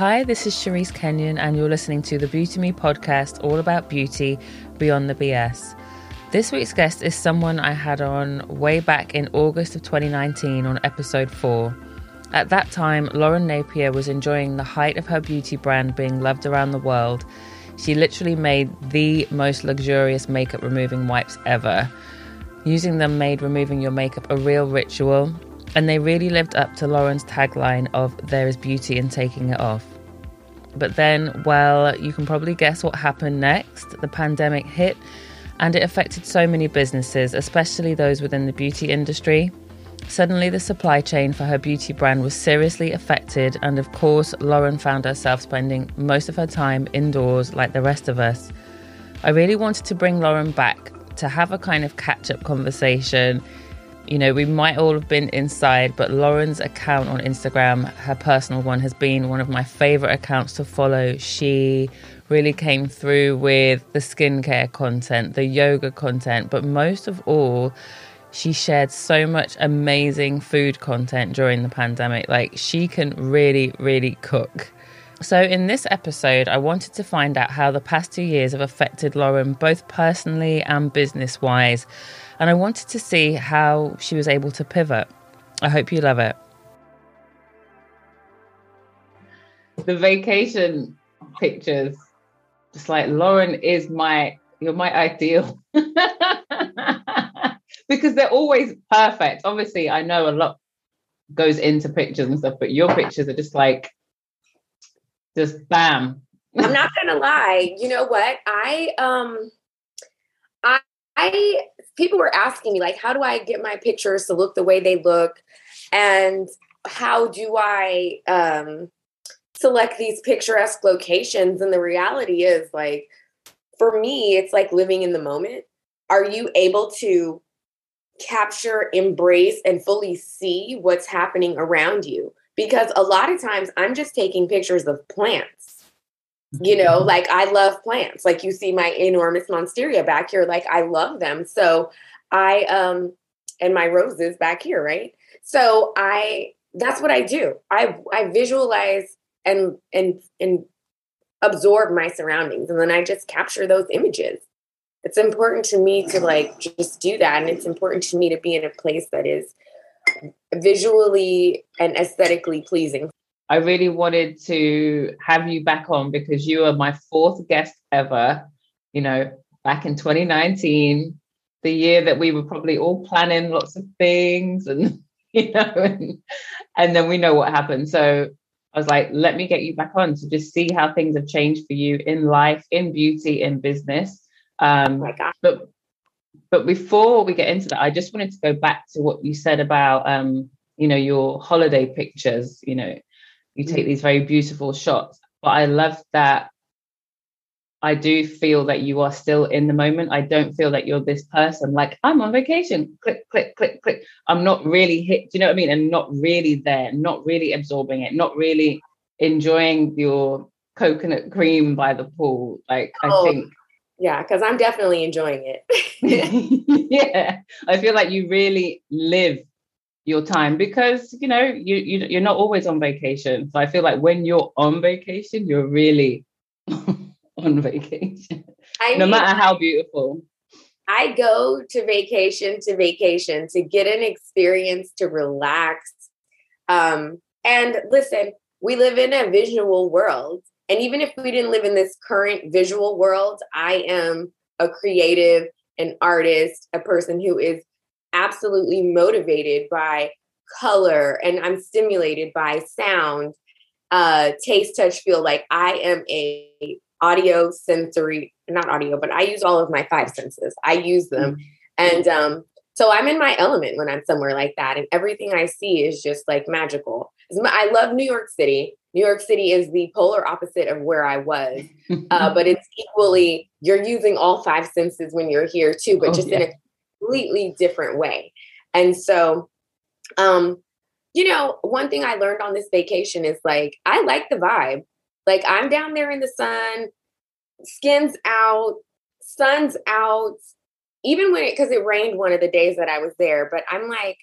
Hi, this is Cherise Kenyon, and you're listening to the Beauty Me podcast, all about beauty beyond the BS. This week's guest is someone I had on way back in August of 2019 on episode 4. At that time, Lauren Napier was enjoying the height of her beauty brand being loved around the world. She literally made the most luxurious makeup removing wipes ever. Using them made removing your makeup a real ritual, and they really lived up to Lauren's tagline of there is beauty in taking it off. But then, well, you can probably guess what happened next. The pandemic hit and it affected so many businesses, especially those within the beauty industry. Suddenly, the supply chain for her beauty brand was seriously affected, and of course, Lauren found herself spending most of her time indoors like the rest of us. I really wanted to bring Lauren back to have a kind of catch up conversation you know, we might all have been inside, but Lauren's account on Instagram, her personal one, has been one of my favorite accounts to follow. She really came through with the skincare content, the yoga content, but most of all, she shared so much amazing food content during the pandemic. Like, she can really, really cook. So, in this episode, I wanted to find out how the past two years have affected Lauren, both personally and business wise and I wanted to see how she was able to pivot. I hope you love it. The vacation pictures, just like Lauren is my, you're my ideal. because they're always perfect. Obviously, I know a lot goes into pictures and stuff, but your pictures are just like, just bam. I'm not gonna lie. You know what? I um I I people were asking me like how do i get my pictures to look the way they look? And how do i um, select these picturesque locations? And the reality is like for me it's like living in the moment. Are you able to capture embrace and fully see what's happening around you? Because a lot of times i'm just taking pictures of plants you know like i love plants. Like you see my enormous monstera back here like i love them. So i um and my roses back here right? So i that's what i do. I i visualize and and and absorb my surroundings and then i just capture those images. It's important to me to like just do that and it's important to me to be in a place that is visually and aesthetically pleasing I really wanted to have you back on because you are my fourth guest ever. You know, back in 2019, the year that we were probably all planning lots of things and you know, and, and then we know what happened. So I was like, let me get you back on to just see how things have changed for you in life, in beauty, in business. Um, oh. But but before we get into that, I just wanted to go back to what you said about um, you know, your holiday pictures, you know, you mm. take these very beautiful shots but i love that i do feel that you are still in the moment. I don't feel that you're this person. Like i'm on vacation. Click click click click. I'm not really hit do you know what i mean? And not really there not really absorbing it not really enjoying your coconut cream by the pool. Like oh, i think yeah because i'm definitely enjoying it. Yeah i feel like you really live your time because you know you, you you're not always on vacation. So I feel like when you're on vacation, you're really on vacation. I no mean, matter how beautiful. I go to vacation to vacation to get an experience to relax. Um, and listen, we live in a visual world. And even if we didn't live in this current visual world, I am a creative, an artist, a person who is absolutely motivated by color and I'm stimulated by sound, uh, taste, touch, feel. Like I am a audio sensory, not audio, but I use all of my five senses. I use them. Mm-hmm. And um, so I'm in my element when I'm somewhere like that. And everything I see is just like magical. I love New York City. New York City is the polar opposite of where I was, uh, but it's equally, you're using all five senses when you're here too, but oh, just yeah. in a completely different way. And so, um, you know, one thing I learned on this vacation is like, I like the vibe. Like, I'm down there in the sun, skin's out, sun's out, even when it, because it rained one of the days that I was there, but I'm like,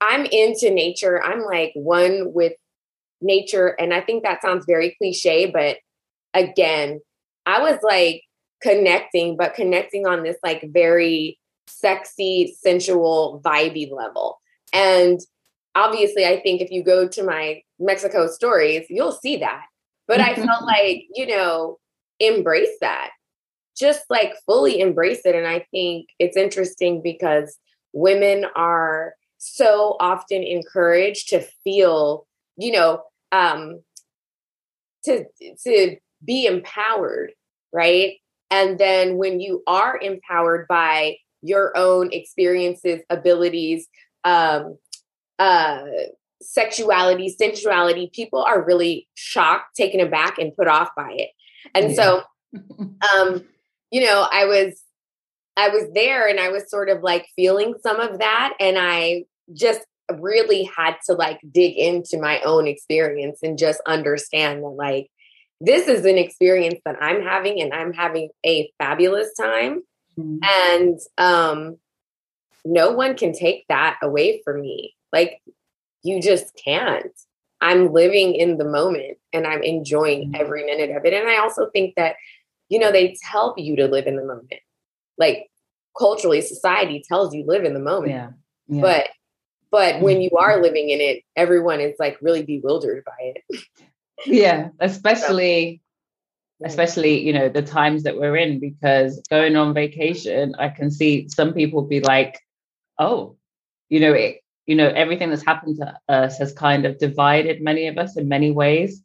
I'm into nature. I'm like one with nature. And I think that sounds very cliche, but again, I was like connecting, but connecting on this like very sexy, sensual, vibey level. And obviously, I think if you go to my Mexico stories, you'll see that. But I felt like, you know, embrace that. Just like fully embrace it. And I think it's interesting because women are so often encouraged to feel, you know, um, to to be empowered, right? And then when you are empowered by your own experiences, abilities, um, uh, sexuality, sensuality, people are really shocked, taken aback, and put off by it. And yeah. so, um, you know, I was I was there and I was sort of like feeling some of that. And I just really had to like dig into my own experience and just understand that like this is an experience that I'm having and I'm having a fabulous time. Mm-hmm. And um no one can take that away from me. Like you just can't. I'm living in the moment and I'm enjoying mm-hmm. every minute of it. And I also think that, you know, they tell you to live in the moment. Like culturally, society tells you live in the moment. Yeah. yeah. But but when you are mm-hmm. living in it, everyone is like really bewildered by it. Yeah, especially especially you know the times that we're in because going on vacation i can see some people be like oh you know it you know everything that's happened to us has kind of divided many of us in many ways.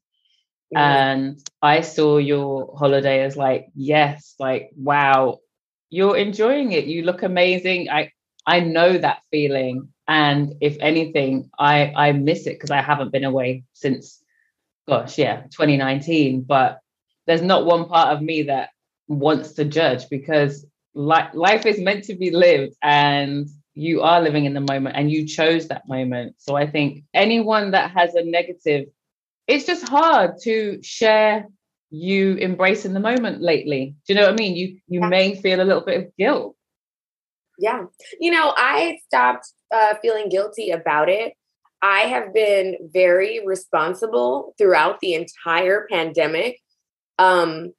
Mm-hmm. and i saw your holiday as like yes like wow you're enjoying it. You look amazing. I i know that feeling. And if anything i i miss it because i haven't been away since gosh yeah 2019 but there's not one part of me that wants to judge because li- life is meant to be lived and you are living in the moment and you chose that moment. So I think anyone that has a negative, it's just hard to share you embracing the moment lately. Do you know what I mean? You you yeah. may feel a little bit of guilt. Yeah. You know, I stopped uh, feeling guilty about it. I have been very responsible throughout the entire pandemic. Um,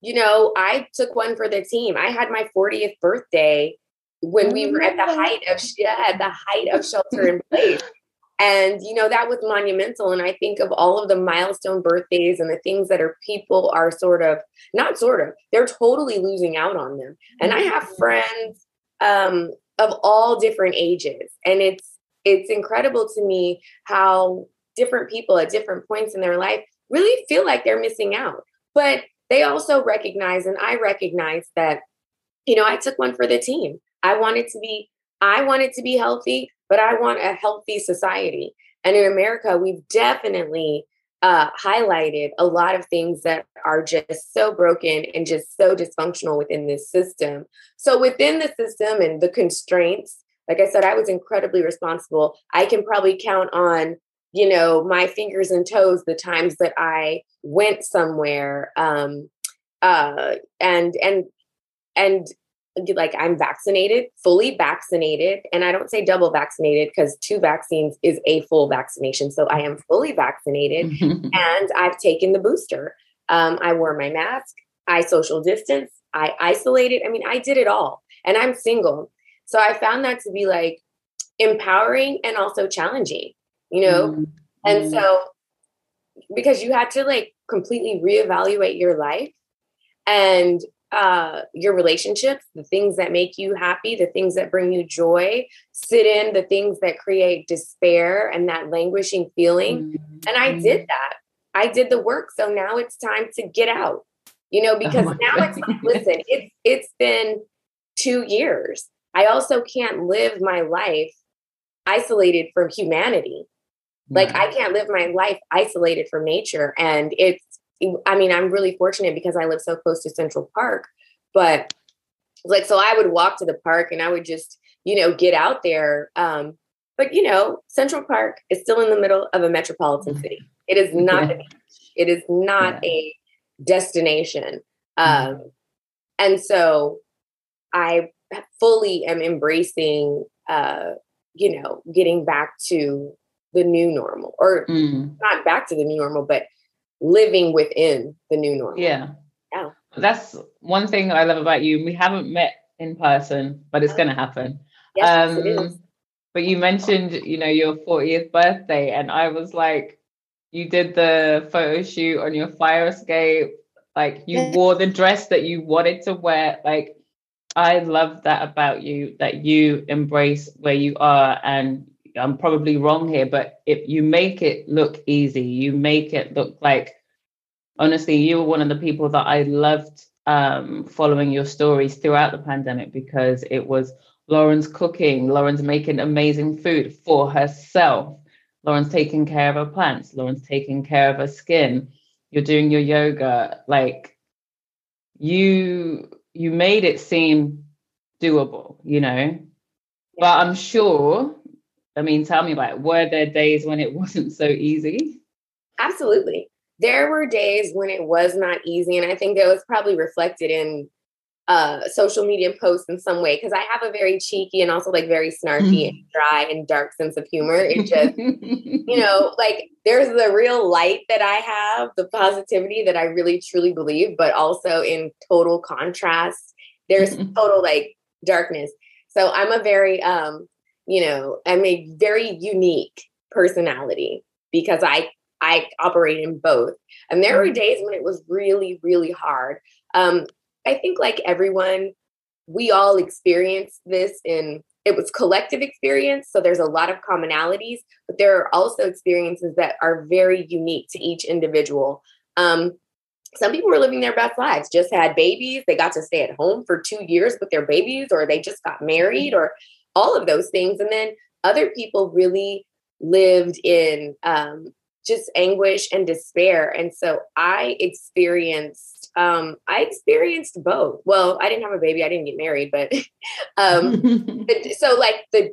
you know, I took one for the team. I had my 40th birthday when we were at the height of yeah, at the height of shelter in place. And you know that was monumental. And I think of all of the milestone birthdays and the things that are people are sort of not sort of they're totally losing out on them. And I have mm-hmm. friends um, of all different ages, and it's it's incredible to me how different people at different points in their life really feel like they're missing out. But they also recognize, and I recognize that you know I took one for the team. I wanted to be, I wanted to be healthy, but I want a healthy society. And in America, we've definitely uh, highlighted a lot of things that are just so broken and just so dysfunctional within this system. So, within the system and the constraints, like I said, I was incredibly responsible. I can probably count on, you know, my fingers and toes the times that I went somewhere um, uh, and and and like I'm vaccinated, fully vaccinated, and I don't say double vaccinated because two vaccines is a full vaccination. So I am fully vaccinated and I've taken the booster. Um, I wore my mask, I social distance, I isolated. I mean, I did it all, and I'm single. So I found that to be like empowering and also challenging, you know? Mm-hmm. And so because you had to like completely reevaluate your life and uh, your relationships, the things that make you happy, the things that bring you joy, sit in the things that create despair and that languishing feeling. Mm-hmm. And I did mm-hmm. that. I did the work. So now it's time to get out. You know, oh because oh now God. it's listen, it's it's been two years. I also can't live my life isolated from humanity. Like I can't live my life isolated from nature. And it's I mean, I'm really fortunate because I live so close to Central Park, but like, so I would walk to the park and I would just, you know, get out there. Um, but you know, Central Park is still in the middle of a metropolitan city. It is not yeah. It is not yeah. a destination. Mm-hmm. Um, and so I fully am embracing, uh, you know, getting back to the new normal or mm. not back to the new normal, but living within the new normal. Yeah. Yeah. That's one thing I love about you. We haven't met in person, but it's going to happen. Yes, um, it is. But you mentioned, you know, your 40th birthday, and I was like, you did the photo shoot on your fire escape. Like you wore the dress that you wanted to wear. Like I love that about you, that you embrace where you are. And I'm probably wrong here, but if you make it look easy, you make it look like honestly, you were one of the people that I loved um, following your stories throughout the pandemic because it was Lauren's cooking, Lauren's making amazing food for herself, Lauren's taking care of her plants, Lauren's taking care of her skin. You're doing your yoga, like you you made it seem doable, you know. But I'm sure, I mean, tell me about it. Were there days when it wasn't so easy? Absolutely there were days when it was not easy. And I think that was probably reflected in uh, social media posts in some way because I have a very cheeky and also like very snarky and dry and dark sense of humor. It just, you know, like there's the real light that I have, the positivity that I really truly believe, but also in total contrast, there's total like darkness. So I'm a very, um, you know, I'm a very unique personality because I I operate in both. And there were mm-hmm. days when it was really, really hard. Um, I think, like everyone, we all experienced this in it was collective experience. So there's a lot of commonalities, but there are also experiences that are very unique to each individual. Um, some people were living their best lives, just had babies, they got to stay at home for two years with their babies, or they just got married, or all of those things. And then other people really lived in um, just anguish and despair. And so I experienced um I experienced both. Well, I didn't have a baby, I didn't get married, but um so like the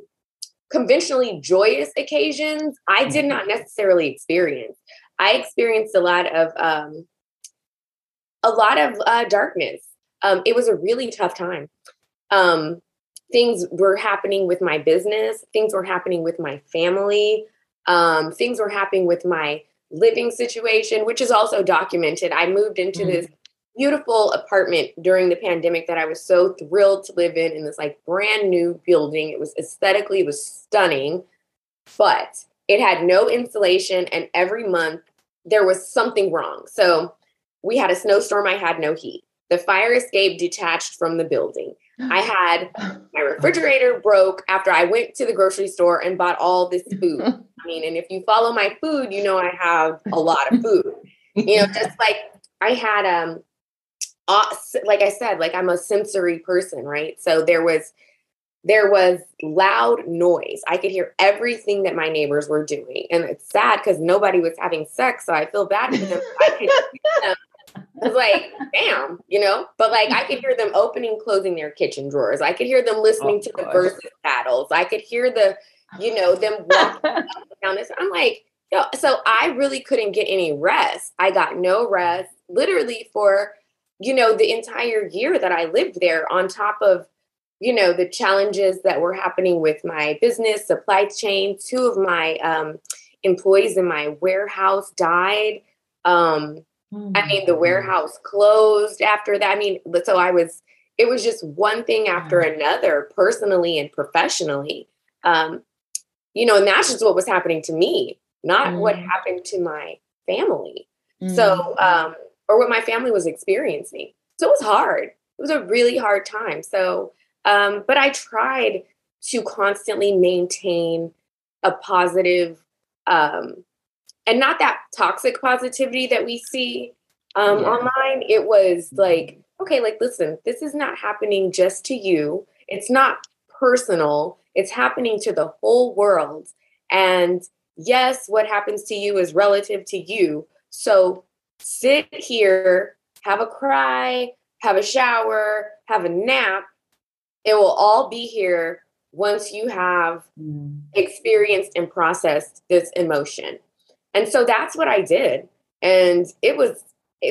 conventionally joyous occasions, I did not necessarily experience. I experienced a lot of um a lot of uh darkness. Um it was a really tough time. Um things were happening with my business, things were happening with my family. Um, things were happening with my living situation, which is also documented. I moved into mm-hmm. this beautiful apartment during the pandemic that I was so thrilled to live in in this like brand new building. It was aesthetically it was stunning, but it had no insulation and every month there was something wrong. So we had a snowstorm, I had no heat. The fire escape detached from the building. I had my refrigerator broke after I went to the grocery store and bought all this food. I mean, and if you follow my food, you know I have a lot of food. You know, just like I had um like I said, like I'm a sensory person, right? So there was there was loud noise. I could hear everything that my neighbors were doing. And it's sad because nobody was having sex. So I feel bad for them. I could them it's like, damn, you know. But like, I could hear them opening, closing their kitchen drawers. I could hear them listening oh, to the Verzuz battles. I could hear the, you know, them walking down this. I'm like, yo, so I really couldn't get any rest. I got no rest, literally for, you know, the entire year that I lived there. On top of, you know, the challenges that were happening with my business, supply chain. Two of my um, employees in my warehouse died. Um, Mm-hmm. I mean, the warehouse closed after that. I mean, so I was, it was just one thing after another, personally and professionally. Um, you know, and that's just what was happening to me, not mm-hmm. what happened to my family. So, mm-hmm. um, or what my family was experiencing. So it was hard. It was a really hard time. So, um, but I tried to constantly maintain a positive um, and not that toxic positivity that we see um, yeah. online. It was like, okay, like, listen, this is not happening just to you. It's not personal. It's happening to the whole world. And yes, what happens to you is relative to you. So sit here, have a cry, have a shower, have a nap. It will all be here once you have mm. experienced and processed this emotion. And so that's what I did. And it was,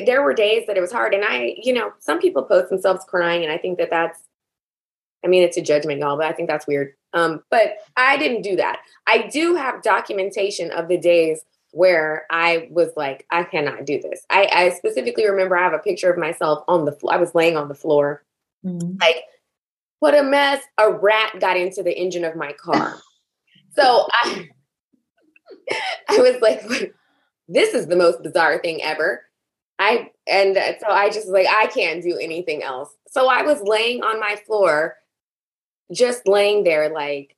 there were days that it was hard. And I, you know, some people post themselves crying. And I think that that's, I mean, it's a judgment, y'all, but I think that's weird. Um, but I didn't do that. I do have documentation of the days where I was like, I cannot do this. I, I specifically remember I have a picture of myself on the floor. I was laying on the floor, mm-hmm. like, what a mess. A rat got into the engine of my car. so I, I was like, this is the most bizarre thing ever. I and so I just like I can't do anything else. So I was laying on my floor, just laying there like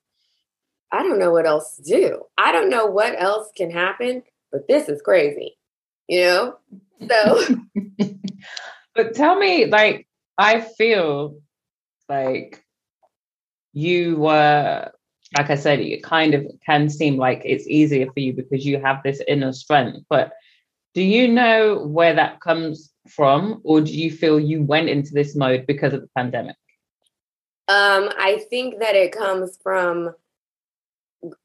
I don't know what else to do. I don't know what else can happen, but this is crazy, you know? So, but tell me, like, I feel like you were, like I said, it kind of can seem like it's easier for you because you have this inner strength. But do you know where that comes from, or do you feel you went into this mode because of the pandemic? Um, I think that it comes from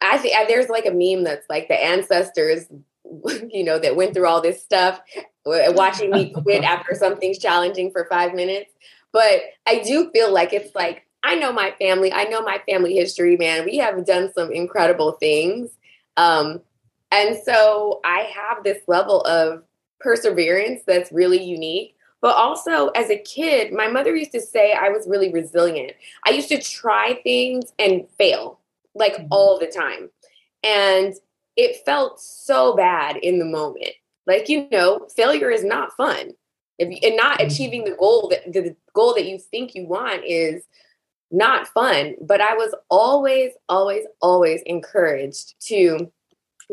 I think there's like a meme that's like the ancestors, you know, that went through all this stuff, watching me quit after something's challenging for five minutes. But I do feel like it's like I know my family. I know my family history, man. We have done some incredible things. Um, and so I have this level of perseverance that's really unique. But also, as a kid, my mother used to say I was really resilient. I used to try things and fail like mm-hmm. all the time. And it felt so bad in the moment. Like, you know, failure is not fun. If, and not mm-hmm. achieving the goal that the goal that you think you want is not fun. But I was always, always, always encouraged to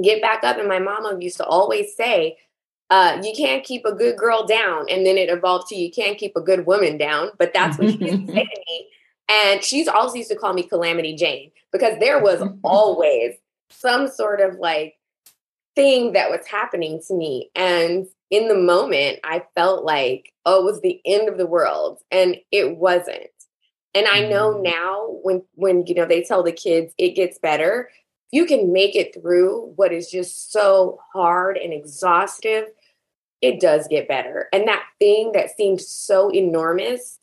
get back up. And my mama used to always say, uh, you can't keep a good girl down. And then it evolved to you can't keep a good woman down. But that's what she used to say to me. And she's also used to call me Calamity Jane because there was always some sort of like thing that was happening to me. And in the moment, I felt like, oh, it was the end of the world. And it wasn't. And I know mm. now when when you know they tell the kids it gets better, you can make it through what is just so hard and exhaustive, it does get better. And that thing that seemed so enormous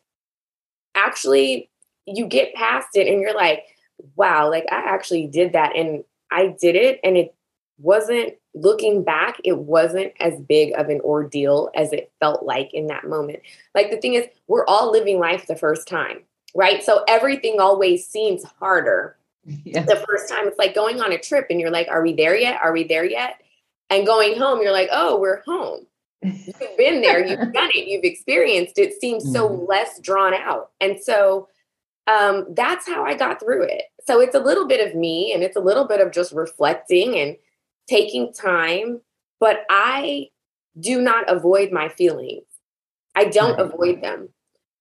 actually you get past it and you're like, wow, like I actually did that and I did it and it wasn't looking back, it wasn't as big of an ordeal as it felt like in that moment. Like the thing is, we're all living life the first time, right? So everything always seems harder yeah. the first time. It's like going on a trip and you're like, are we there yet? Are we there yet? And going home, you're like, oh, we're home. You've been there, you've done it, you've experienced it. Seems so mm-hmm. less drawn out. And so um, that's how I got through it. So it's a little bit of me and it's a little bit of just reflecting and taking time, but I do not avoid my feelings. I don't avoid them.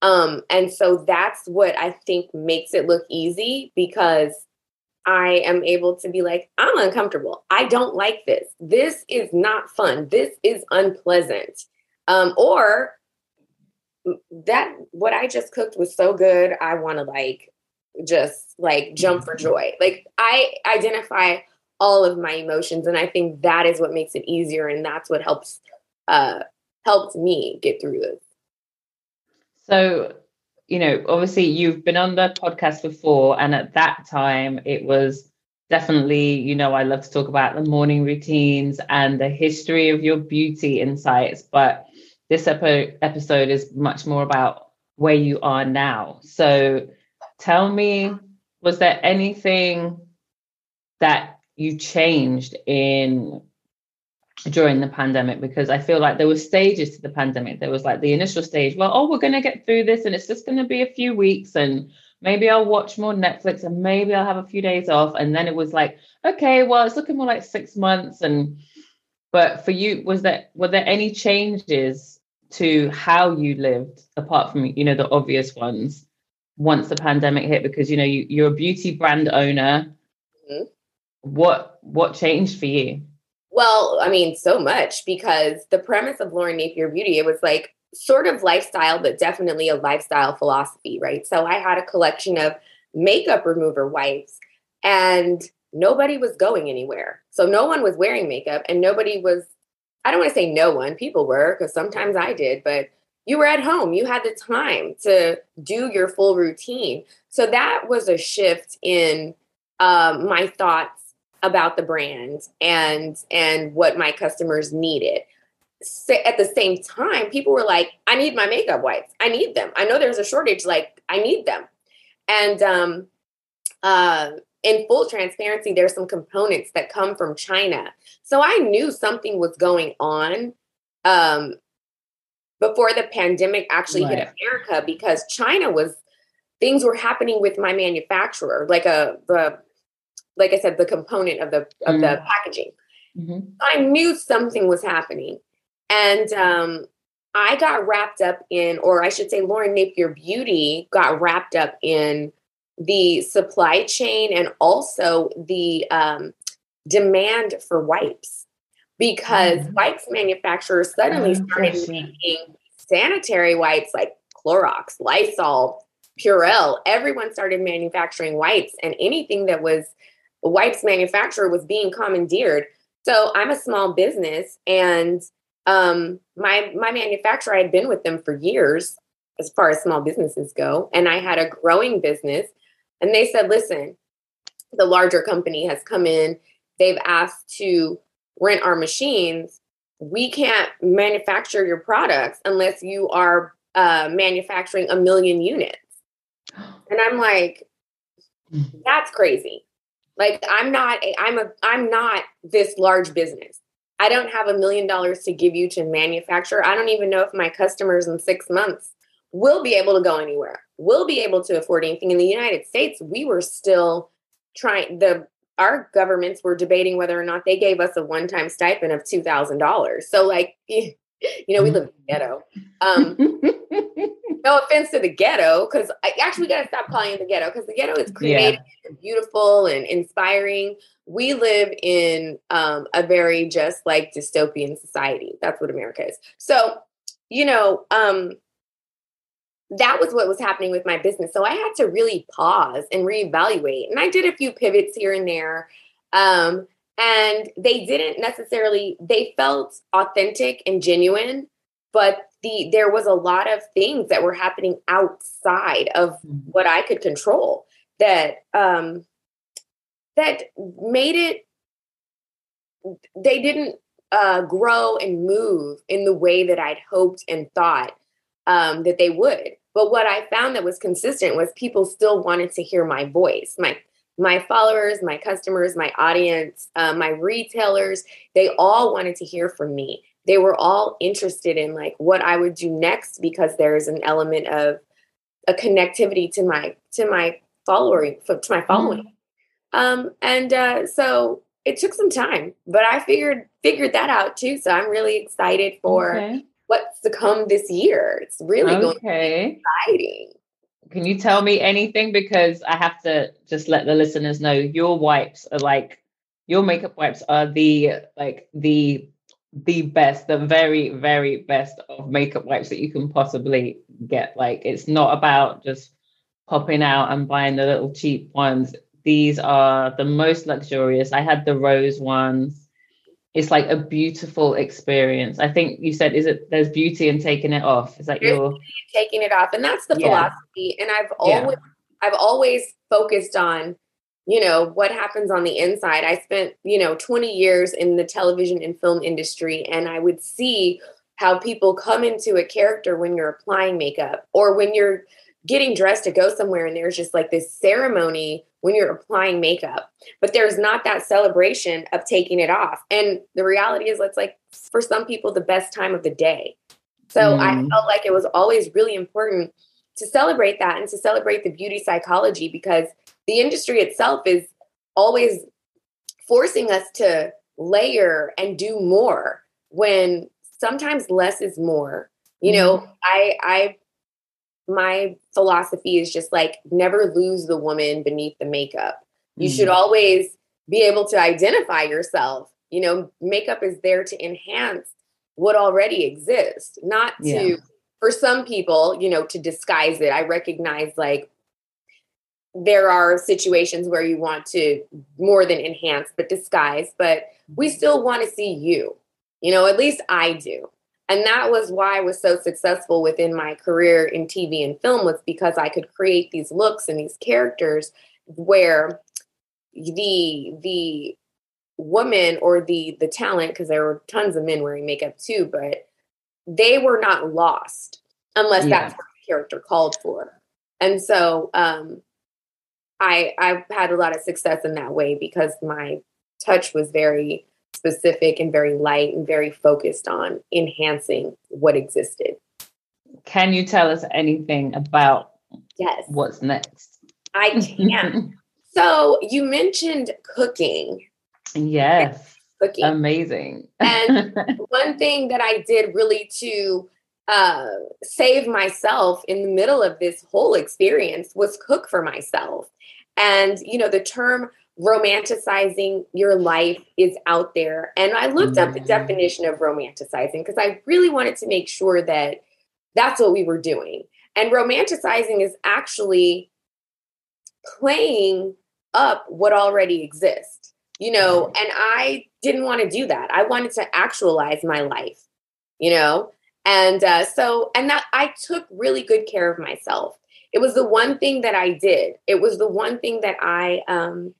Um, and so that's what I think makes it look easy because I am able to be like, I'm uncomfortable. I don't like this. This is not fun. This is unpleasant. Um, or that what I just cooked was so good. I want to like just like jump for joy. Like I identify all of my emotions and I think that is what makes it easier and that's what helps uh helped me get through this. So, you know, obviously you've been on the podcast before and at that time it was definitely, you know, I love to talk about the morning routines and the history of your beauty insights, but this epi- episode is much more about where you are now. So tell me, was there anything that you changed in during the pandemic? Because I feel like there were stages to the pandemic. There was like the initial stage, well, oh, we're going to get through this and it's just going to be a few weeks and maybe I'll watch more Netflix and maybe I'll have a few days off. And then it was like, okay, well, it's looking more like six months. And but for you, was there were there any changes to how you lived apart from you know the obvious ones once the pandemic hit because you know you, you're a beauty brand owner mm-hmm. what what changed for you well i mean so much because the premise of lauren napier beauty it was like sort of lifestyle but definitely a lifestyle philosophy right so i had a collection of makeup remover wipes and nobody was going anywhere so no one was wearing makeup and nobody was I don't want to say no one, people were, because sometimes I did, but you were at home. You had the time to do your full routine. So that was a shift in um, my thoughts about the brand and and what my customers needed. At the same time, people were like, "I need my makeup wipes. I need them. I know there's a shortage. Like, I need them." And um, uh, in full transparency, there's some components that come from China, so I knew something was going on um, before the pandemic actually right. hit America because China was things were happening with my manufacturer, like a the like I said, the component of the of mm. the packaging. Mm-hmm. I knew something was happening, and um, I got wrapped up in, or I should say, Lauren Napier Beauty got wrapped up in the supply chain and also the um, demand for wipes because mm-hmm. wipes manufacturers suddenly oh, started making sanitary wipes like Clorox, Lysol, Purell. Everyone started manufacturing wipes, and anything that was wipes manufacturer was being commandeered. So I'm a small business and um, my my manufacturer I had been with them for years as far as small businesses go and I had a growing business. And they said listen the larger company has come in. They've asked to rent our machines. We can't manufacture your products unless you are uh, manufacturing a million units. And I'm like mm-hmm. that's crazy like I'm not a, I'm a I'm not this large business. I don't have a million dollars to give you to manufacture. I don't even know if my customers in 6 months will be able to go anywhere. Will be able to afford anything in the United States. We were still trying the our governments were debating whether or not they gave us a one-time stipend of $2,000. So like you know, we live in the ghetto. Um, no offense to the ghetto, because I actually got to stop calling it the ghetto because the ghetto is creative, yeah. and beautiful, and inspiring. We live in um, a very just like dystopian society. That's what America is. So, you know, um, that was what was happening with my business. So I had to really pause and reevaluate. And I did a few pivots here and there. Um, and they didn't necessarily they felt authentic and genuine but the there was a lot of things that were happening outside of mm-hmm. what i could control that um that made it they didn't uh grow and move in the way that i'd hoped and thought um that they would but what i found that was consistent was people still wanted to hear my voice my my followers, my customers, my audience, uh, my retailers, they all wanted to hear from me. They were all interested in like what I would do next because there's an element of a connectivity to my to my following to my following. Mm. Um, and uh, so it took some time, but I figured figured that out too. So I'm really excited for okay. what's to come this year. It's really okay. going to be exciting. Can you tell me anything? Because I have to just let the listeners know your wipes are like your makeup wipes are the like the the best, the very, very best of makeup wipes that you can possibly get. Like it's not about just popping out and buying the little cheap ones. These are the most luxurious. I had the rose ones it's like a beautiful experience. I think you said, is it there's beauty in taking it off? Is that there's your taking it off? And that's the yeah. philosophy. And I've always yeah. I've always focused on, you know, what happens on the inside. I spent, you know, 20 years in the television and film industry, and I would see how people come into a character when you're applying makeup or when you're getting dressed to go somewhere and there's just like this ceremony when you're applying makeup but there's not that celebration of taking it off and the reality is it's like for some people the best time of the day so mm. i felt like it was always really important to celebrate that and to celebrate the beauty psychology because the industry itself is always forcing us to layer and do more when sometimes less is more you know mm. i i my philosophy is just like never lose the woman beneath the makeup. You mm should always be able to identify yourself. You know, makeup is there to enhance what already exists, not to, yeah. for some people, you know, to disguise it. I recognize like there are situations where you want to more than enhance, but disguise, but we mm-hmm. still want to see you. You know, at least I do. And that was why I was so successful within my career in TV and film was because I could create these looks and these characters where the the woman or the the talent because there were tons of men wearing makeup too but they were not lost unless yeah. that's what the character called for and so um i i've had a lot of success in that way because my touch was very specific and very light and very focused on enhancing what existed can you tell us anything about yes what's next i can so you mentioned cooking Yes. Cooking. Amazing. and one thing that I did really to uh, save myself in the middle of this whole experience was cook for myself. And, you know, the term romanticizing your life is out there. And I looked up the mm. definition of romanticizing because I really wanted to make sure that that's what we were doing. And romanticizing is actually playing up what already exists you know, and I didn't want to do that. I wanted to actualize my life, you know? And uh, so, and that I took really good care of myself. It was the one thing that I did. It was the one thing that I um,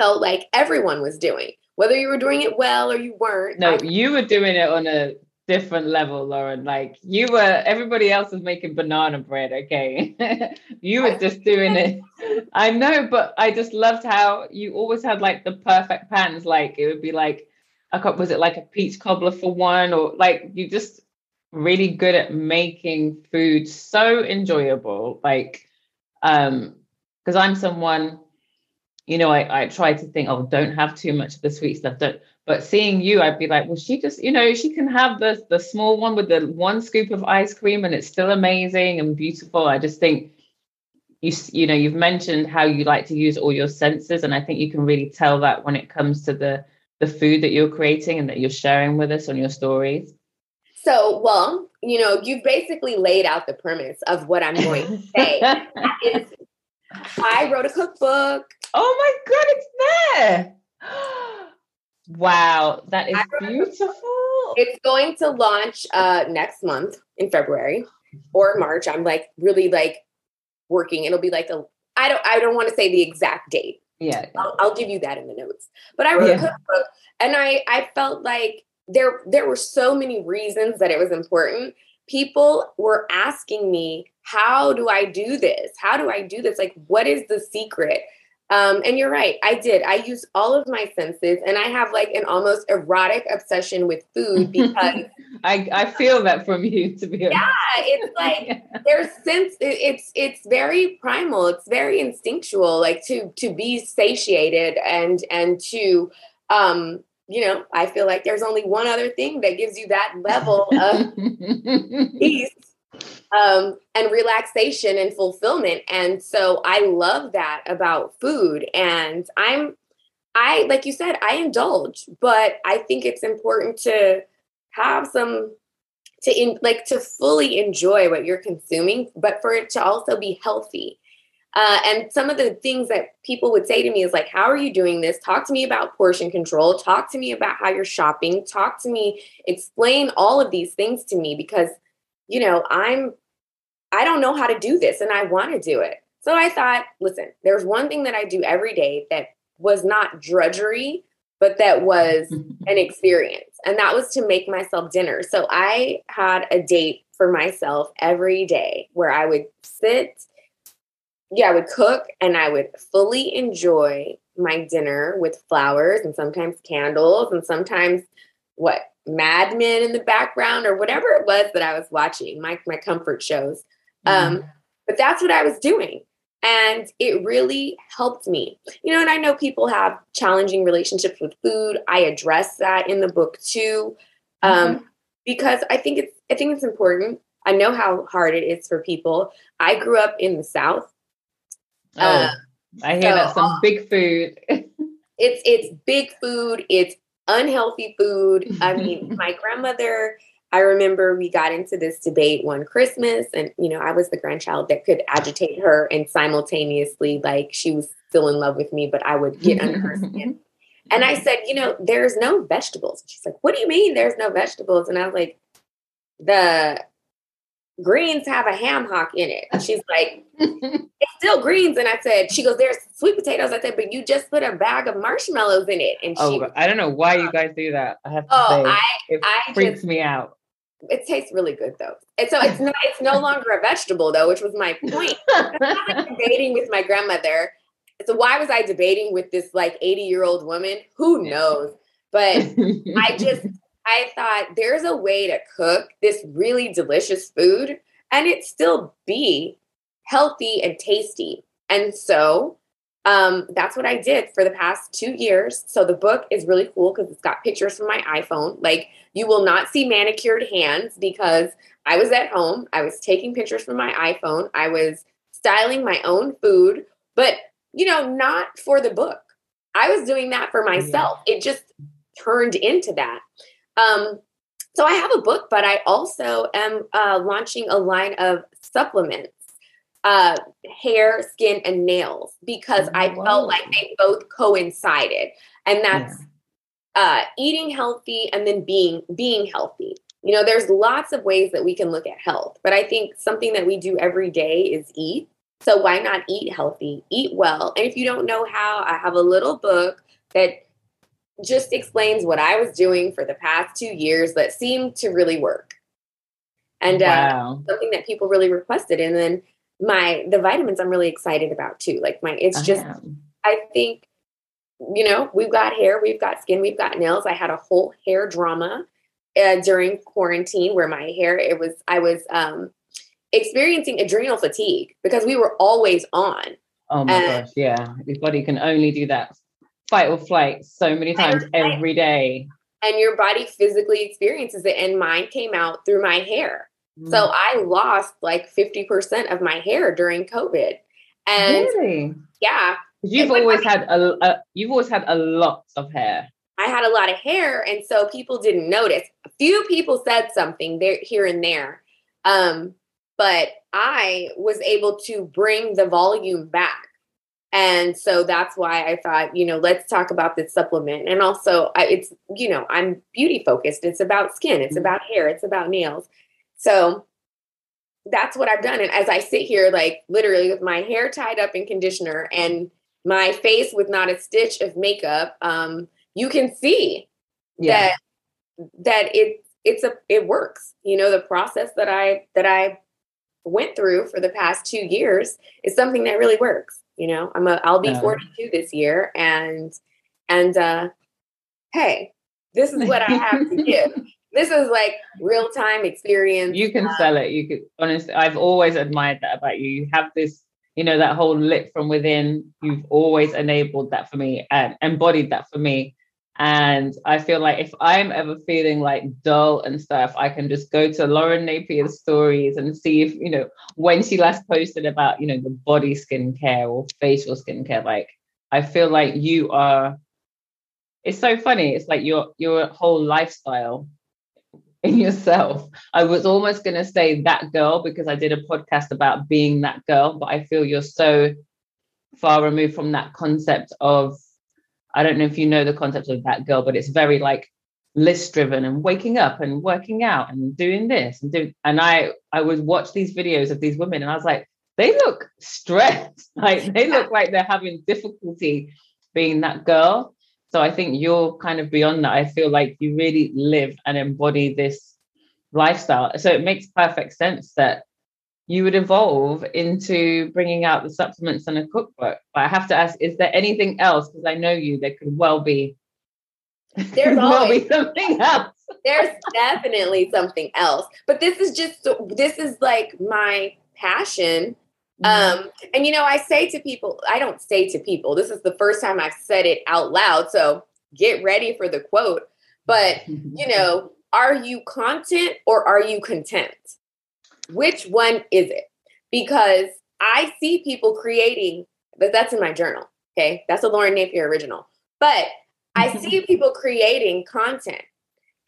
felt like everyone was doing, whether you were doing it well or you weren't. No, I- you were doing it on a different level, Lauren. Like you were, everybody else was making banana bread. Okay, you were just doing it. I know, but I just loved how you always had like the perfect pans. Like it would be like, got, was it like a peach cobbler for one, or like you just really good at making food so enjoyable. Like, um, because I'm someone you know, I, I try to think, oh, don't have too much of the sweet stuff. Don't. But seeing you, I'd be like, well, she just, you know, she can have the the small one with the one scoop of ice cream, and it's still amazing and beautiful. I just think you, you know, you've mentioned how you like to use all your senses, and I think you can really tell that when it comes to the the food that you're creating and that you're sharing with us on your stories. So, well, you know, you've basically laid out the premise of what I'm going to say. is I wrote a cookbook. Oh my god, it's there. wow, that is beautiful. It's going to launch uh next month in February or March. I'm like really like working. It'll be like a I don't I don't want to say the exact date. Yeah. I'll, I'll give you that in the notes. But I wrote yeah. a cookbook and I I felt like there there were so many reasons that it was important. People were asking me how do I do this? How do I do this? Like, what is the secret? Um, and you're right, I did. I use all of my senses, and I have like an almost erotic obsession with food because I, I feel that from you. To be honest, yeah, it's like yeah. there's sense. It's it's very primal. It's very instinctual. Like to to be satiated and and to um you know, I feel like there's only one other thing that gives you that level of peace um, and relaxation and fulfillment. And so I love that about food. And I'm, I, like you said, I indulge, but I think it's important to have some to in like to fully enjoy what you're consuming, but for it to also be healthy. Uh, and some of the things that people would say to me is like, "How are you doing this? Talk to me about portion control. Talk to me about how you're shopping. Talk to me. Explain all of these things to me because, you know, I'm I don't know how to do this and I want to do it. So I thought, listen, there's one thing that I do every day that was not drudgery, but that was an experience. And that was to make myself dinner. So I had a date for myself every day where I would sit, yeah, I would cook and I would fully enjoy my dinner with flowers and sometimes candles and sometimes what Mad Men in the background or whatever it was that I was watching, my my comfort shows. Um, mm-hmm. But that's what I was doing. And it really helped me. You know, and I know people have challenging relationships with food. I address that in the book too. Um, mm-hmm. because I think it's I think it's important. I know how hard it is for people. I grew up in the South. Oh, uh, I hear so, that some big food. it's it's big food. It's unhealthy food. I mean, my grandmother I remember we got into this debate one Christmas, and you know, I was the grandchild that could agitate her and simultaneously, like, she was still in love with me, but I would get under her skin. And I said, you know, there's no vegetables. She's like, what do you mean there's no vegetables? And I was like, the greens have a ham hock in it. And she's like, it's still greens. And I said, she goes, there's sweet potatoes. I said, but you just put a bag of marshmallows in it. And oh, I don't know why you uh, guys do that. I have to oh, say, I, it I freaks just, me out. it tastes really good though. And so it's not, it's no longer a vegetable though, which was my point. I was debating with my grandmother. So why was I debating with this like 80 year old woman? Who knows? But I just I thought there's a way to cook this really delicious food and it still be healthy and tasty. And so um, that's what I did for the past two years. So the book is really cool because it's got pictures from my iPhone. Like you will not see manicured hands because I was at home. I was taking pictures from my iPhone. I was styling my own food, but you know, not for the book. I was doing that for myself. It just turned into that. Um, so I have a book, but I also am uh, launching a line of supplements, uh, hair, skin, and nails, because I Whoa. felt like they both coincided, and that's uh, eating healthy and then being being healthy. You know, there's lots of ways that we can look at health, but I think something that we do every day is eat. So why not eat healthy, eat well? And if you don't know how, I have a little book that just explains what I was doing for the past two years that seemed to really work. And uh, wow. something that people really requested. And then my the vitamins I'm really excited about too. Like my it's I just am. I think you know, we've got hair, we've got skin, we've got nails. I had a whole hair drama uh, during quarantine where my hair it was I was um experiencing adrenal fatigue because we were always on. Oh my uh, gosh, yeah. Your body can only do that fight or flight so many times every day. and your body physically experiences it and mine came out through my hair Mm. so i lost like 50% of my hair during covid and really? yeah You've always had a, a you've always had a lot of hair. i had a lot of hair and so people didn't notice a few people said something there here and there um, but i was able to bring the volume back and so that's why i thought you know let's talk about this supplement. And also I, it's you know i'm beauty focused. It's about skin. It's Mhm. about hair. It's about nails. So that's what i've done. And as i sit here like literally with my hair tied up in conditioner and my face with not a stitch of makeup um, you can see Yeah. that that it it's a it works. You know the process that i that i went through for the past two years is something that really works you know i'm a i'll be Yeah. 42 this year and and uh hey this is what i have to give this is like real time experience you can sell it. You could honestly I've always admired that about you. You have this, you know, that whole lit from within. You've always enabled that for me and embodied that for me. And I feel like if I'm ever feeling like dull and stuff, I can just go to Lauren Napier's stories and see if, you know, when she last posted about, you know, the body skincare or facial skincare. Like, I feel like you are, it's so funny. It's like your your whole lifestyle in yourself. I was almost to say that girl because I did a podcast about being that girl, but I feel you're so far removed from that concept of I don't know if you know the concept of that girl, but it's very like list driven and waking up and working out and doing this and doing and I I would watch these videos of these women and I was like they look stressed. Like they look like they're having difficulty being that girl. So I think you're kind of beyond that. I feel like you really live and embody this lifestyle. So it makes perfect sense that you would evolve into bringing out the supplements and a cookbook. But I have to ask is there anything else? Because I know you there could well be. There's always- be something else. There's definitely something else. But this is just this is like my passion. Mm-hmm. um and you know i say to people i don't say to people this is the first time i've said it out loud so get ready for the quote. But you know are you content or are you content which one is it? Because i see people creating but that's in my journal okay? That's a lauren napier original. But i see people creating content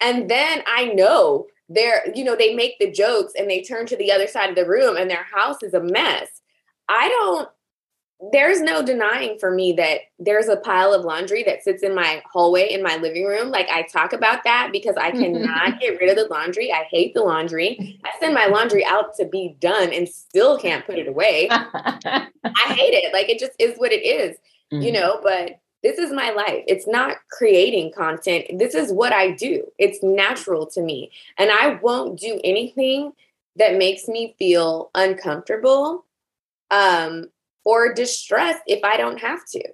and then i know they're you know they make the jokes and they turn to the other side of the room and their house is a mess. I don't there's no denying for me that there's a pile of laundry that sits in my hallway in my living room. Like I talk about that because I cannot get rid of the laundry. I hate the laundry. I send my laundry out to be done and still can't put it away. I hate it. Like it just is what it is, mm-hmm. you know, but this is my life. It's not creating content. This is what I do. It's natural to me. And I won't do anything that makes me feel uncomfortable um, or distress if I don't have to.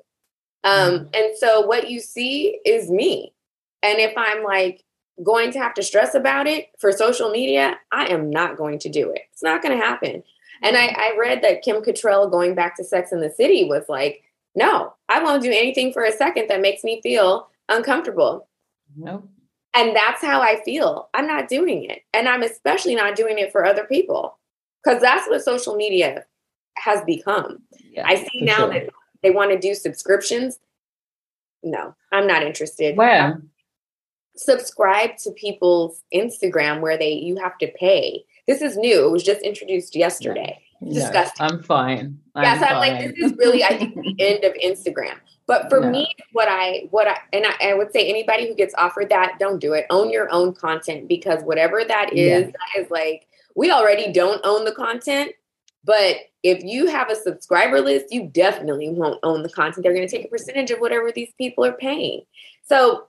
Um, mm. And so what you see is me. And if I'm like going to have to stress about it for social media, I am not going to do it. It's not going to happen. And I, I read that Kim Cattrall going back to Sex in the City was like, no, I won't do anything for a second that makes me feel uncomfortable. No. And that's how I feel. I'm not doing it. And I'm especially not doing it for other people because that's what social media has become. Yeah, I see now sure. that they want to do subscriptions. No, I'm not interested. Where? Subscribe to people's Instagram where they you have to pay. This is new. It was just introduced yesterday. No, disgusting. I'm fine. I'm yes, I'm like, this is really, I think, the end of Instagram. But for no. me, what I what I and I, I, would say anybody who gets offered that, don't do it. Own your own content because whatever that is, yeah. that is like we already don't own the content. But if you have a subscriber list, you definitely won't own the content. They're going to take a percentage of whatever these people are paying. So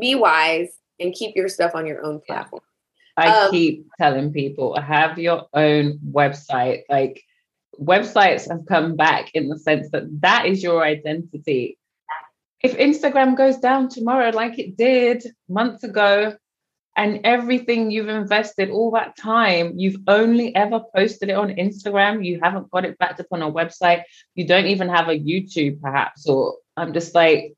be wise and keep your stuff on your own platform. I um, keep telling people have your own website. Like websites have come back in the sense that that is your identity. If Instagram goes down tomorrow, like it did months ago, and everything you've invested all that time, you've only ever posted it on Instagram, you haven't got it backed up on a website, you don't even have a YouTube, perhaps, or I'm just like,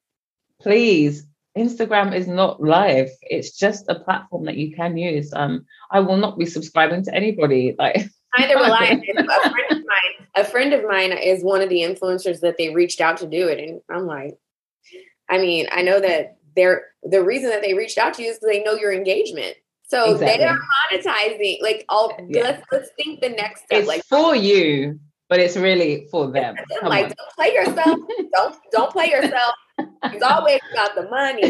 please Instagram is not live. It's just a platform that you can use. Um, I will not be subscribing to anybody. Like neither will I. a friend of mine, a friend of mine is one of the influencers that they reached out to do it, and I'm like, I mean, I know that they're the reason that they reached out to you is they know your engagement. So exactly. they are monetizing. Like, all yeah. let's let's think the next step. It's like for you, but it's really for them. like, on. don't play yourself. don't don't play yourself. It's always about the money,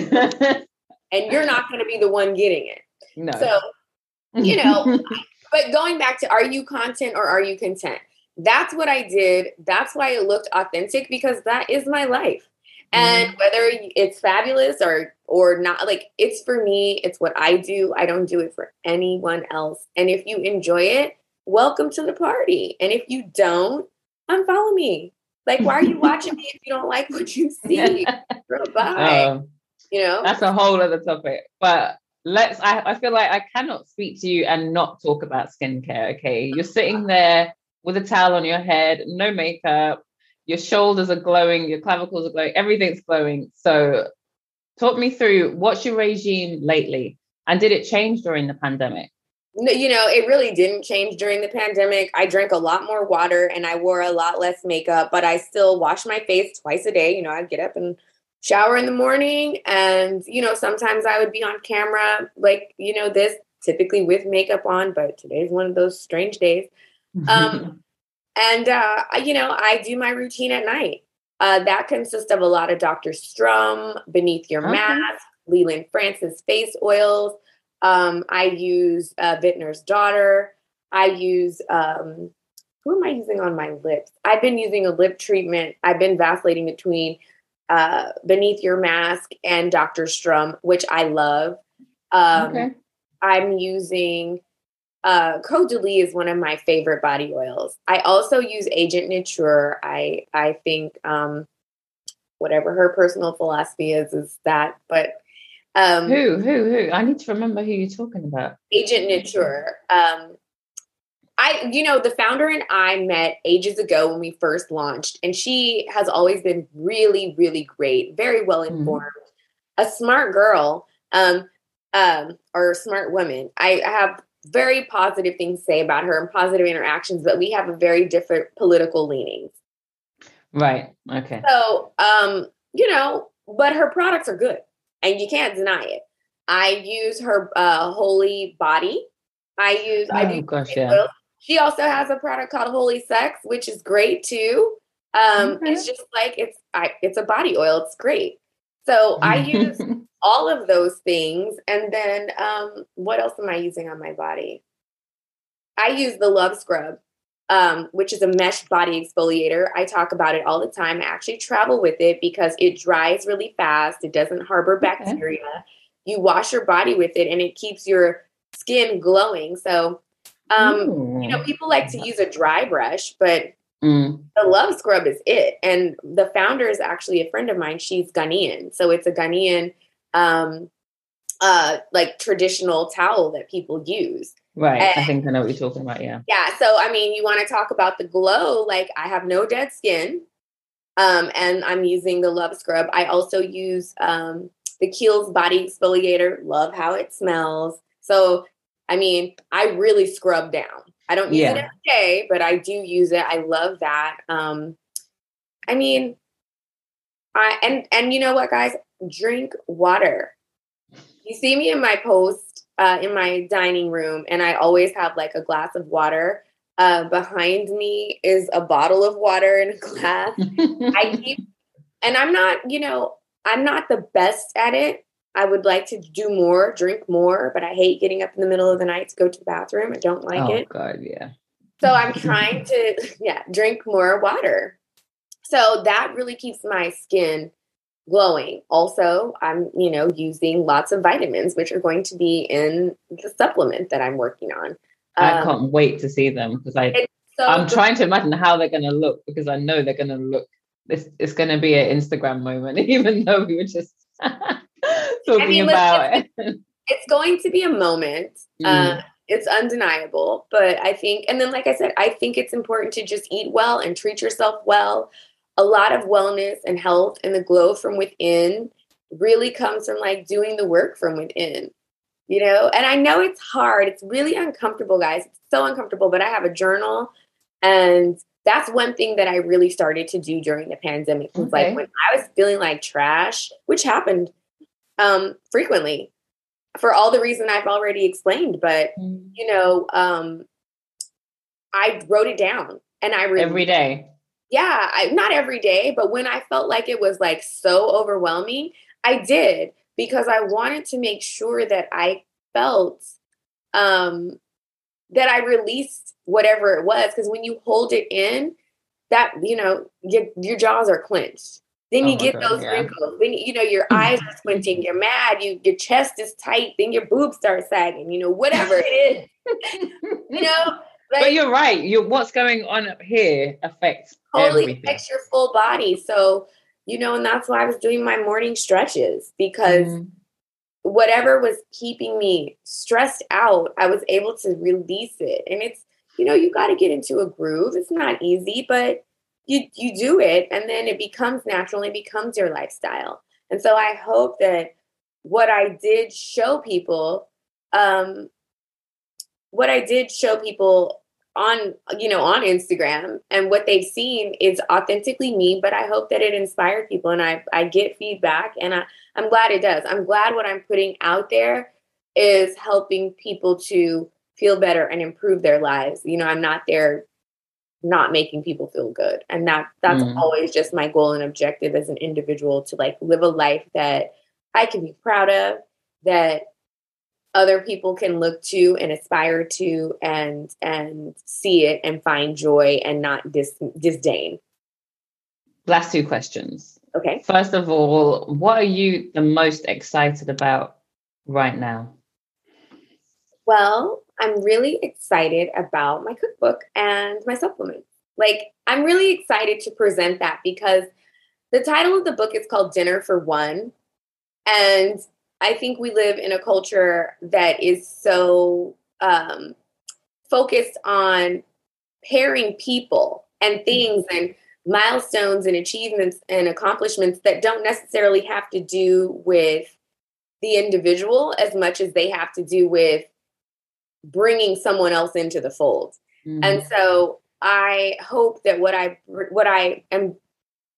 and you're not going to be the one getting it. No. So, you know, but going back to are you content or are you content? That's what I did. That's why it looked authentic because that is my life. And mm-hmm. whether it's fabulous or or not, like it's for me, it's what I do. I don't do it for anyone else. And if you enjoy it, welcome to the party. And if you don't, unfollow me. Like, why are you watching me if you don't like what you see? Bye. Um, you know, that's a whole other topic. But let's, I, I feel like I cannot speak to you and not talk about skincare. Okay. You're sitting there with a towel on your head, no makeup, your shoulders are glowing, your clavicles are glowing, everything's glowing. So, talk me through what's your regime lately? And did it change during the pandemic? No, you know, it really didn't change during the pandemic. I drank a lot more water and I wore a lot less makeup, but I still wash my face twice a day. You know, I'd get up and shower in the morning. And, you know, sometimes I would be on camera, like, you know, this typically with makeup on, but today's one of those strange days. Um, and, uh, you know, I do my routine at night. Uh, that consists of a lot of Dr. Sturm, Beneath Your okay. Mask, Leland Francis face oils. Um, I use uh, Vintner's Daughter. I use, um, who am I using on my lips? I've been using a lip treatment. I've been vacillating between uh, Beneath Your Mask and Dr. Sturm, which I love. Um, okay. I'm using uh, Caudalie is one of my favorite body oils. I also use Agent Nateur. I I think um, whatever her personal philosophy is is that, but um, who, who, who? I need to remember who you're talking about. Agent Nateur. Um, I, you know, the founder and I met ages ago when we first launched, and she has always been really, really great, very well mm-hmm. informed, mm-hmm. a smart girl, um, um, or smart woman. I have very positive things to say about her and positive interactions, but we have a very different political leanings. Right. Okay. So, um, you know, but her products are good and you can't deny it. I use her uh, Holy Body. I use. Oh, I do gosh, yeah. She also has a product called Holy Sex, which is great too. Um, okay. It's just like it's I, it's a body oil. It's great. So I use all of those things, and then um, what else am I using on my body? I use the Love Scrub, um, which is a mesh body exfoliator. I talk about it all the time. I actually travel with it because it dries really fast. It doesn't harbor bacteria. Okay. You wash your body with it, and it keeps your skin glowing. So, um, you know, people like to use a dry brush, but mm. the Love Scrub is it. And the founder is actually a friend of mine. She's Ghanaian, so it's a Ghanaian, um, uh, like traditional towel that people use. Right. And, I think I know what you're talking about. Yeah. Yeah. So, I mean, you want to talk about the glow. Like, I have no dead skin. Um, and I'm using the Love Scrub. I also use um, the Kiehl's Body Exfoliator. Love how it smells. So, I mean, I really scrub down. I don't use yeah. it every day, but I do use it. I love that. Um, I mean, I and and you know what, guys? Drink water. You see me in my post uh, in my dining room, and I always have like a glass of water. Uh, behind me is a bottle of water in a glass. I keep, and I'm not, you know, I'm not the best at it. I would like to do more, drink more, but I hate getting up in the middle of the night to go to the bathroom. I don't like it. oh, it. God, yeah. So I'm trying to, yeah, drink more water. So that really keeps my skin glowing. Also, I'm, you know, using lots of vitamins, which are going to be in the supplement that I'm working on. I um, can't wait to see them because I, so I'm good. trying to imagine how they're going to look because I know they're going to look. It's, it's going to be an Instagram moment, even though we were just I mean, about it. It's going to be a moment. Mm. Uh, it's undeniable, but I think, and then, like I said, I think it's important to just eat well and treat yourself well a lot of wellness and health and the glow from within really comes from like doing the work from within you know and i know it's hard it's really uncomfortable guys it's so uncomfortable but i have a journal and that's one thing that i really started to do during the pandemic was okay. like when i was feeling like trash which happened um frequently for all the reason i've already explained but mm. you know um i wrote it down and i re- every day yeah, I, not every day, but when I felt like it was like so overwhelming, I did because I wanted to make sure that I felt um, that I released whatever it was. Because when you hold it in, that you know your your jaws are clenched. Then oh you get God, those yeah. wrinkles. Then you know your eyes are squinting. You're mad. You your chest is tight. Then your boobs start sagging. You know whatever it is. you know like, but you're right. You what's going on up here affects totally everything. affects your full body. So you know, and that's why I was doing my morning stretches because mm. whatever was keeping me stressed out, I was able to release it. And it's you know, you got to get into a groove. It's not easy, but you you do it, and then it becomes natural. And it becomes your lifestyle. And so I hope that what I did show people um, what I did show people on you know on Instagram and what they've seen is authentically me but I hope that it inspired people and I I get feedback and I I'm glad it does. I'm glad what I'm putting out there is helping people to feel better and improve their lives. You know, I'm not there not making people feel good. And that that's mm. always just my goal and objective as an individual to like live a life that I can be proud of, that other people can look to and aspire to and and see it and find joy and not dis- disdain last two questions okay first of all what are you the most excited about right now well i'm really excited about my cookbook and my supplements. Like i'm really excited to present that because the title of the book is called dinner for one. And I think we live in a culture that is so um, focused on pairing people and things and milestones and achievements and accomplishments that don't necessarily have to do with the individual as much as they have to do with bringing someone else into the fold. Mm-hmm. And so I hope that what I what I am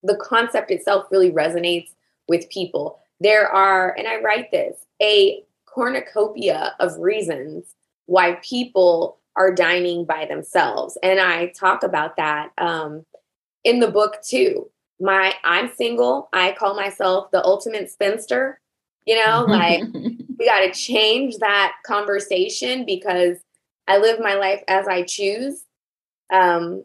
the concept itself really resonates with people there are, and I write this, a cornucopia of reasons why people are dining by themselves. And I talk about that um, in the book too. My I'm single. I call myself the ultimate spinster. You know, like we got to change that conversation because I live my life as I choose. Um,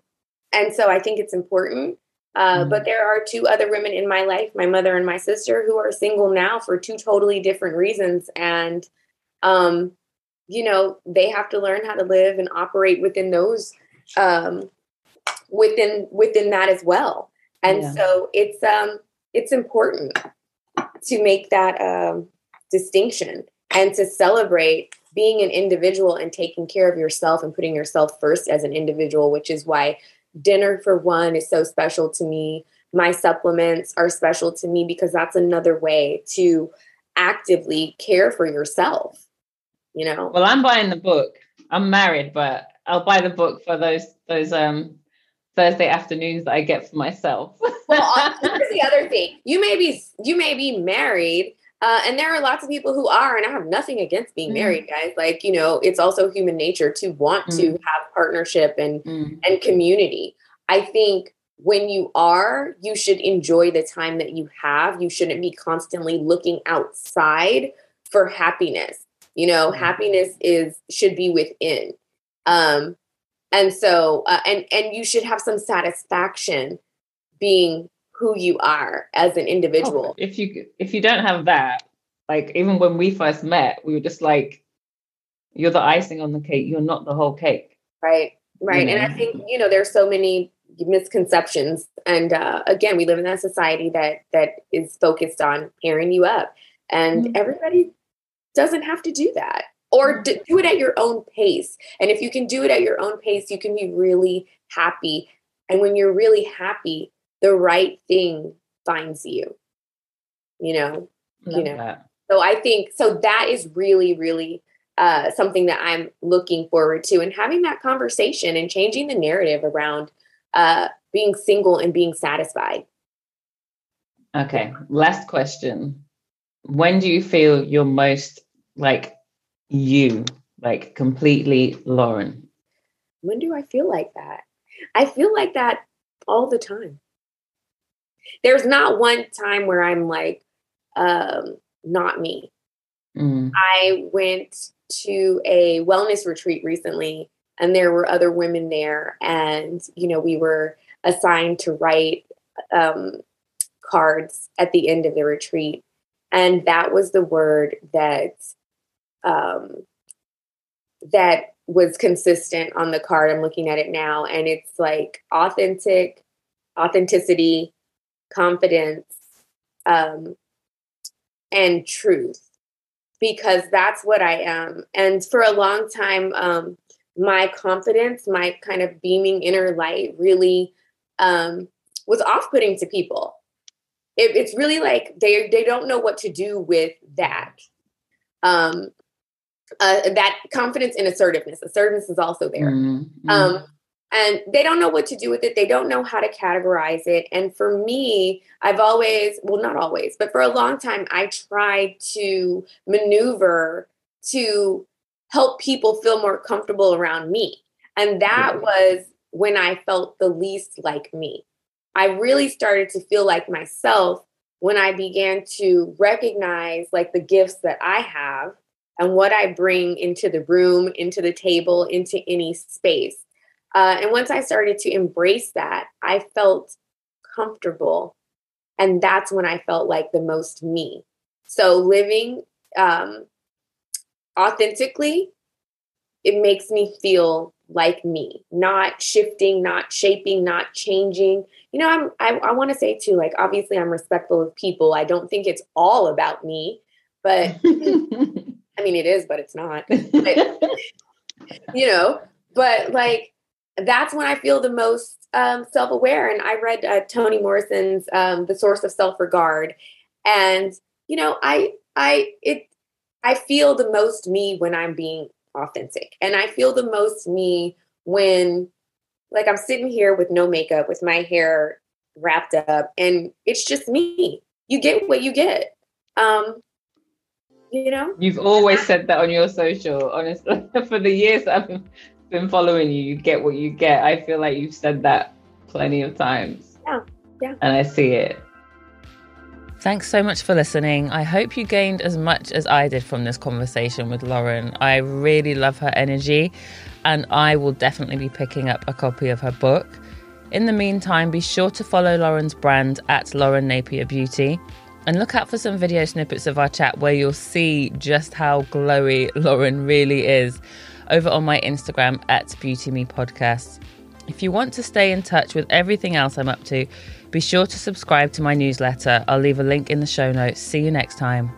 and so I think it's important. Uh, mm But there are two other women in my life, my mother and my sister, who are single now for two totally different reasons. And, um, you know, they have to learn how to live and operate within those, um, within within that as well. And yeah. so it's um, it's important to make that um, distinction and to celebrate being an individual and taking care of yourself and putting yourself first as an individual, which is why dinner for one is so special to me. My supplements are special to me because that's another way to actively care for yourself. You know. Well, I'm buying the book. I'm married, but I'll buy the book for those those um Thursday afternoons that I get for myself. well, here's the other thing. You may be you may be married, uh, and there are lots of people who are, and I have nothing against being mm. married, guys. Like, you know, it's also human nature to want mm. to have partnership and mm. and community. I think when you are, you should enjoy the time that you have. You shouldn't be constantly looking outside for happiness. You know, mm. happiness is should be within. Um, and so, uh, and and you should have some satisfaction being who you are as an individual. Oh, if you if you don't have that, like even when we first met, we were just like, you're the icing on the cake. You're not the whole cake. Right. Right. You know? And I think, you know, there's so many misconceptions. And uh, again, we live in a society that that is focused on pairing you up. And mm-hmm. everybody doesn't have to do that. Or do it at your own pace. And if you can do it at your own pace, you can be really happy. And when you're really happy, the right thing finds you you know Love you know. that. so i think so that is really really uh, something that i'm looking forward to and having that conversation and changing the narrative around uh, being single and being satisfied. Okay last question. When do you feel you're most like you like completely lauren? When do i feel like that? I feel like that all the time there's not one time where I'm like, um, not me. Mm. I went to a wellness retreat recently and there were other women there and you know we were assigned to write um, cards at the end of the retreat and that was the word that um, that was consistent on the card i'm looking at it now and it's like authentic authenticity confidence, um, and truth, because that's what I am. And for a long time, um, my confidence, my kind of beaming inner light, really um, was off-putting to people. It, it's really like they they don't know what to do with that. Um, uh, that confidence and assertiveness. Assertiveness is also there. Mm-hmm. Um, and they don't know what to do with it. They don't know how to categorize it. And for me, I've always, well, not always, but for a long time, I tried to maneuver to help people feel more comfortable around me. And that was when I felt the least like me. I really started to feel like myself when I began to recognize like the gifts that I have and what I bring into the room, into the table, into any space. Uh, and once I started to embrace that, I felt comfortable. And that's when I felt like the most me. So living um, authentically, it makes me feel like me, not shifting, not shaping, not changing. You know, I'm, I, I want to say too, like, obviously, I'm respectful of people. I don't think it's all about me, but I mean, it is, but it's not. But, you know, but like, that's when I feel the most um, self aware. And I read uh, Toni Morrison's um, "The Source of Self Regard," and you know, I I it I feel the most me when I'm being authentic, and I feel the most me when like I'm sitting here with no makeup, with my hair wrapped up, and it's just me. You get what you get. Um, you know you've always said that on your social honestly for the years i've been following you, you get what you get. I feel like you've said that plenty of times. Yeah. Yeah. And I see it. Thanks so much for listening. I hope you gained as much as I did from this conversation with Lauren. I really love her energy, and I will definitely be picking up a copy of her book. In the meantime, be sure to follow Lauren's brand at Lauren Napier Beauty and look out for some video snippets of our chat where you'll see just how glowy Lauren really is over on my Instagram at Beauty Me Podcast. If you want to stay in touch with everything else I'm up to, be sure to subscribe to my newsletter. I'll leave a link in the show notes. See you next time.